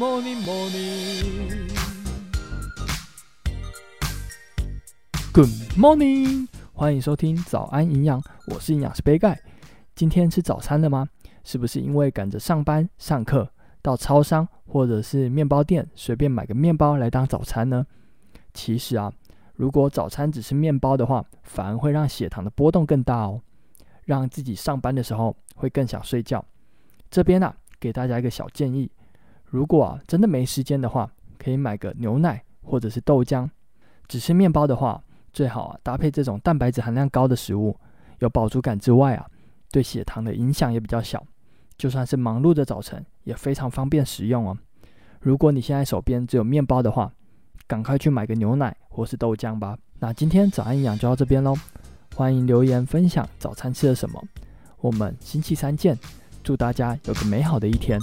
morning, morning. Good morning，欢迎收听早安营养，我是营养师杯盖。今天吃早餐了吗？是不是因为赶着上班、上课，到超商或者是面包店随便买个面包来当早餐呢？其实啊，如果早餐只是面包的话，反而会让血糖的波动更大哦，让自己上班的时候会更想睡觉。这边啊，给大家一个小建议：如果啊真的没时间的话，可以买个牛奶或者是豆浆。只吃面包的话，最好啊搭配这种蛋白质含量高的食物，有饱足感之外啊，对血糖的影响也比较小。就算是忙碌的早晨，也非常方便食用哦。如果你现在手边只有面包的话，赶快去买个牛奶或是豆浆吧。那今天早安营养就到这边喽，欢迎留言分享早餐吃了什么。我们星期三见，祝大家有个美好的一天。